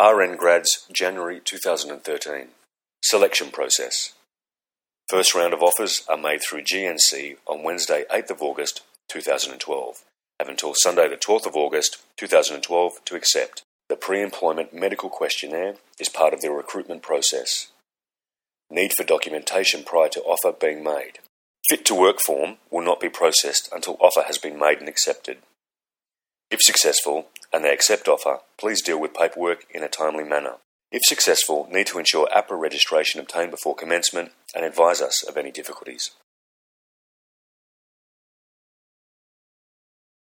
RN Grads, January 2013. Selection process. First round of offers are made through GNC on Wednesday, 8th of August 2012. Have until Sunday, the 12th of August 2012 to accept. The pre employment medical questionnaire is part of the recruitment process. Need for documentation prior to offer being made. Fit to work form will not be processed until offer has been made and accepted. If successful and they accept offer, please deal with paperwork in a timely manner. If successful, need to ensure AHPRA registration obtained before commencement and advise us of any difficulties.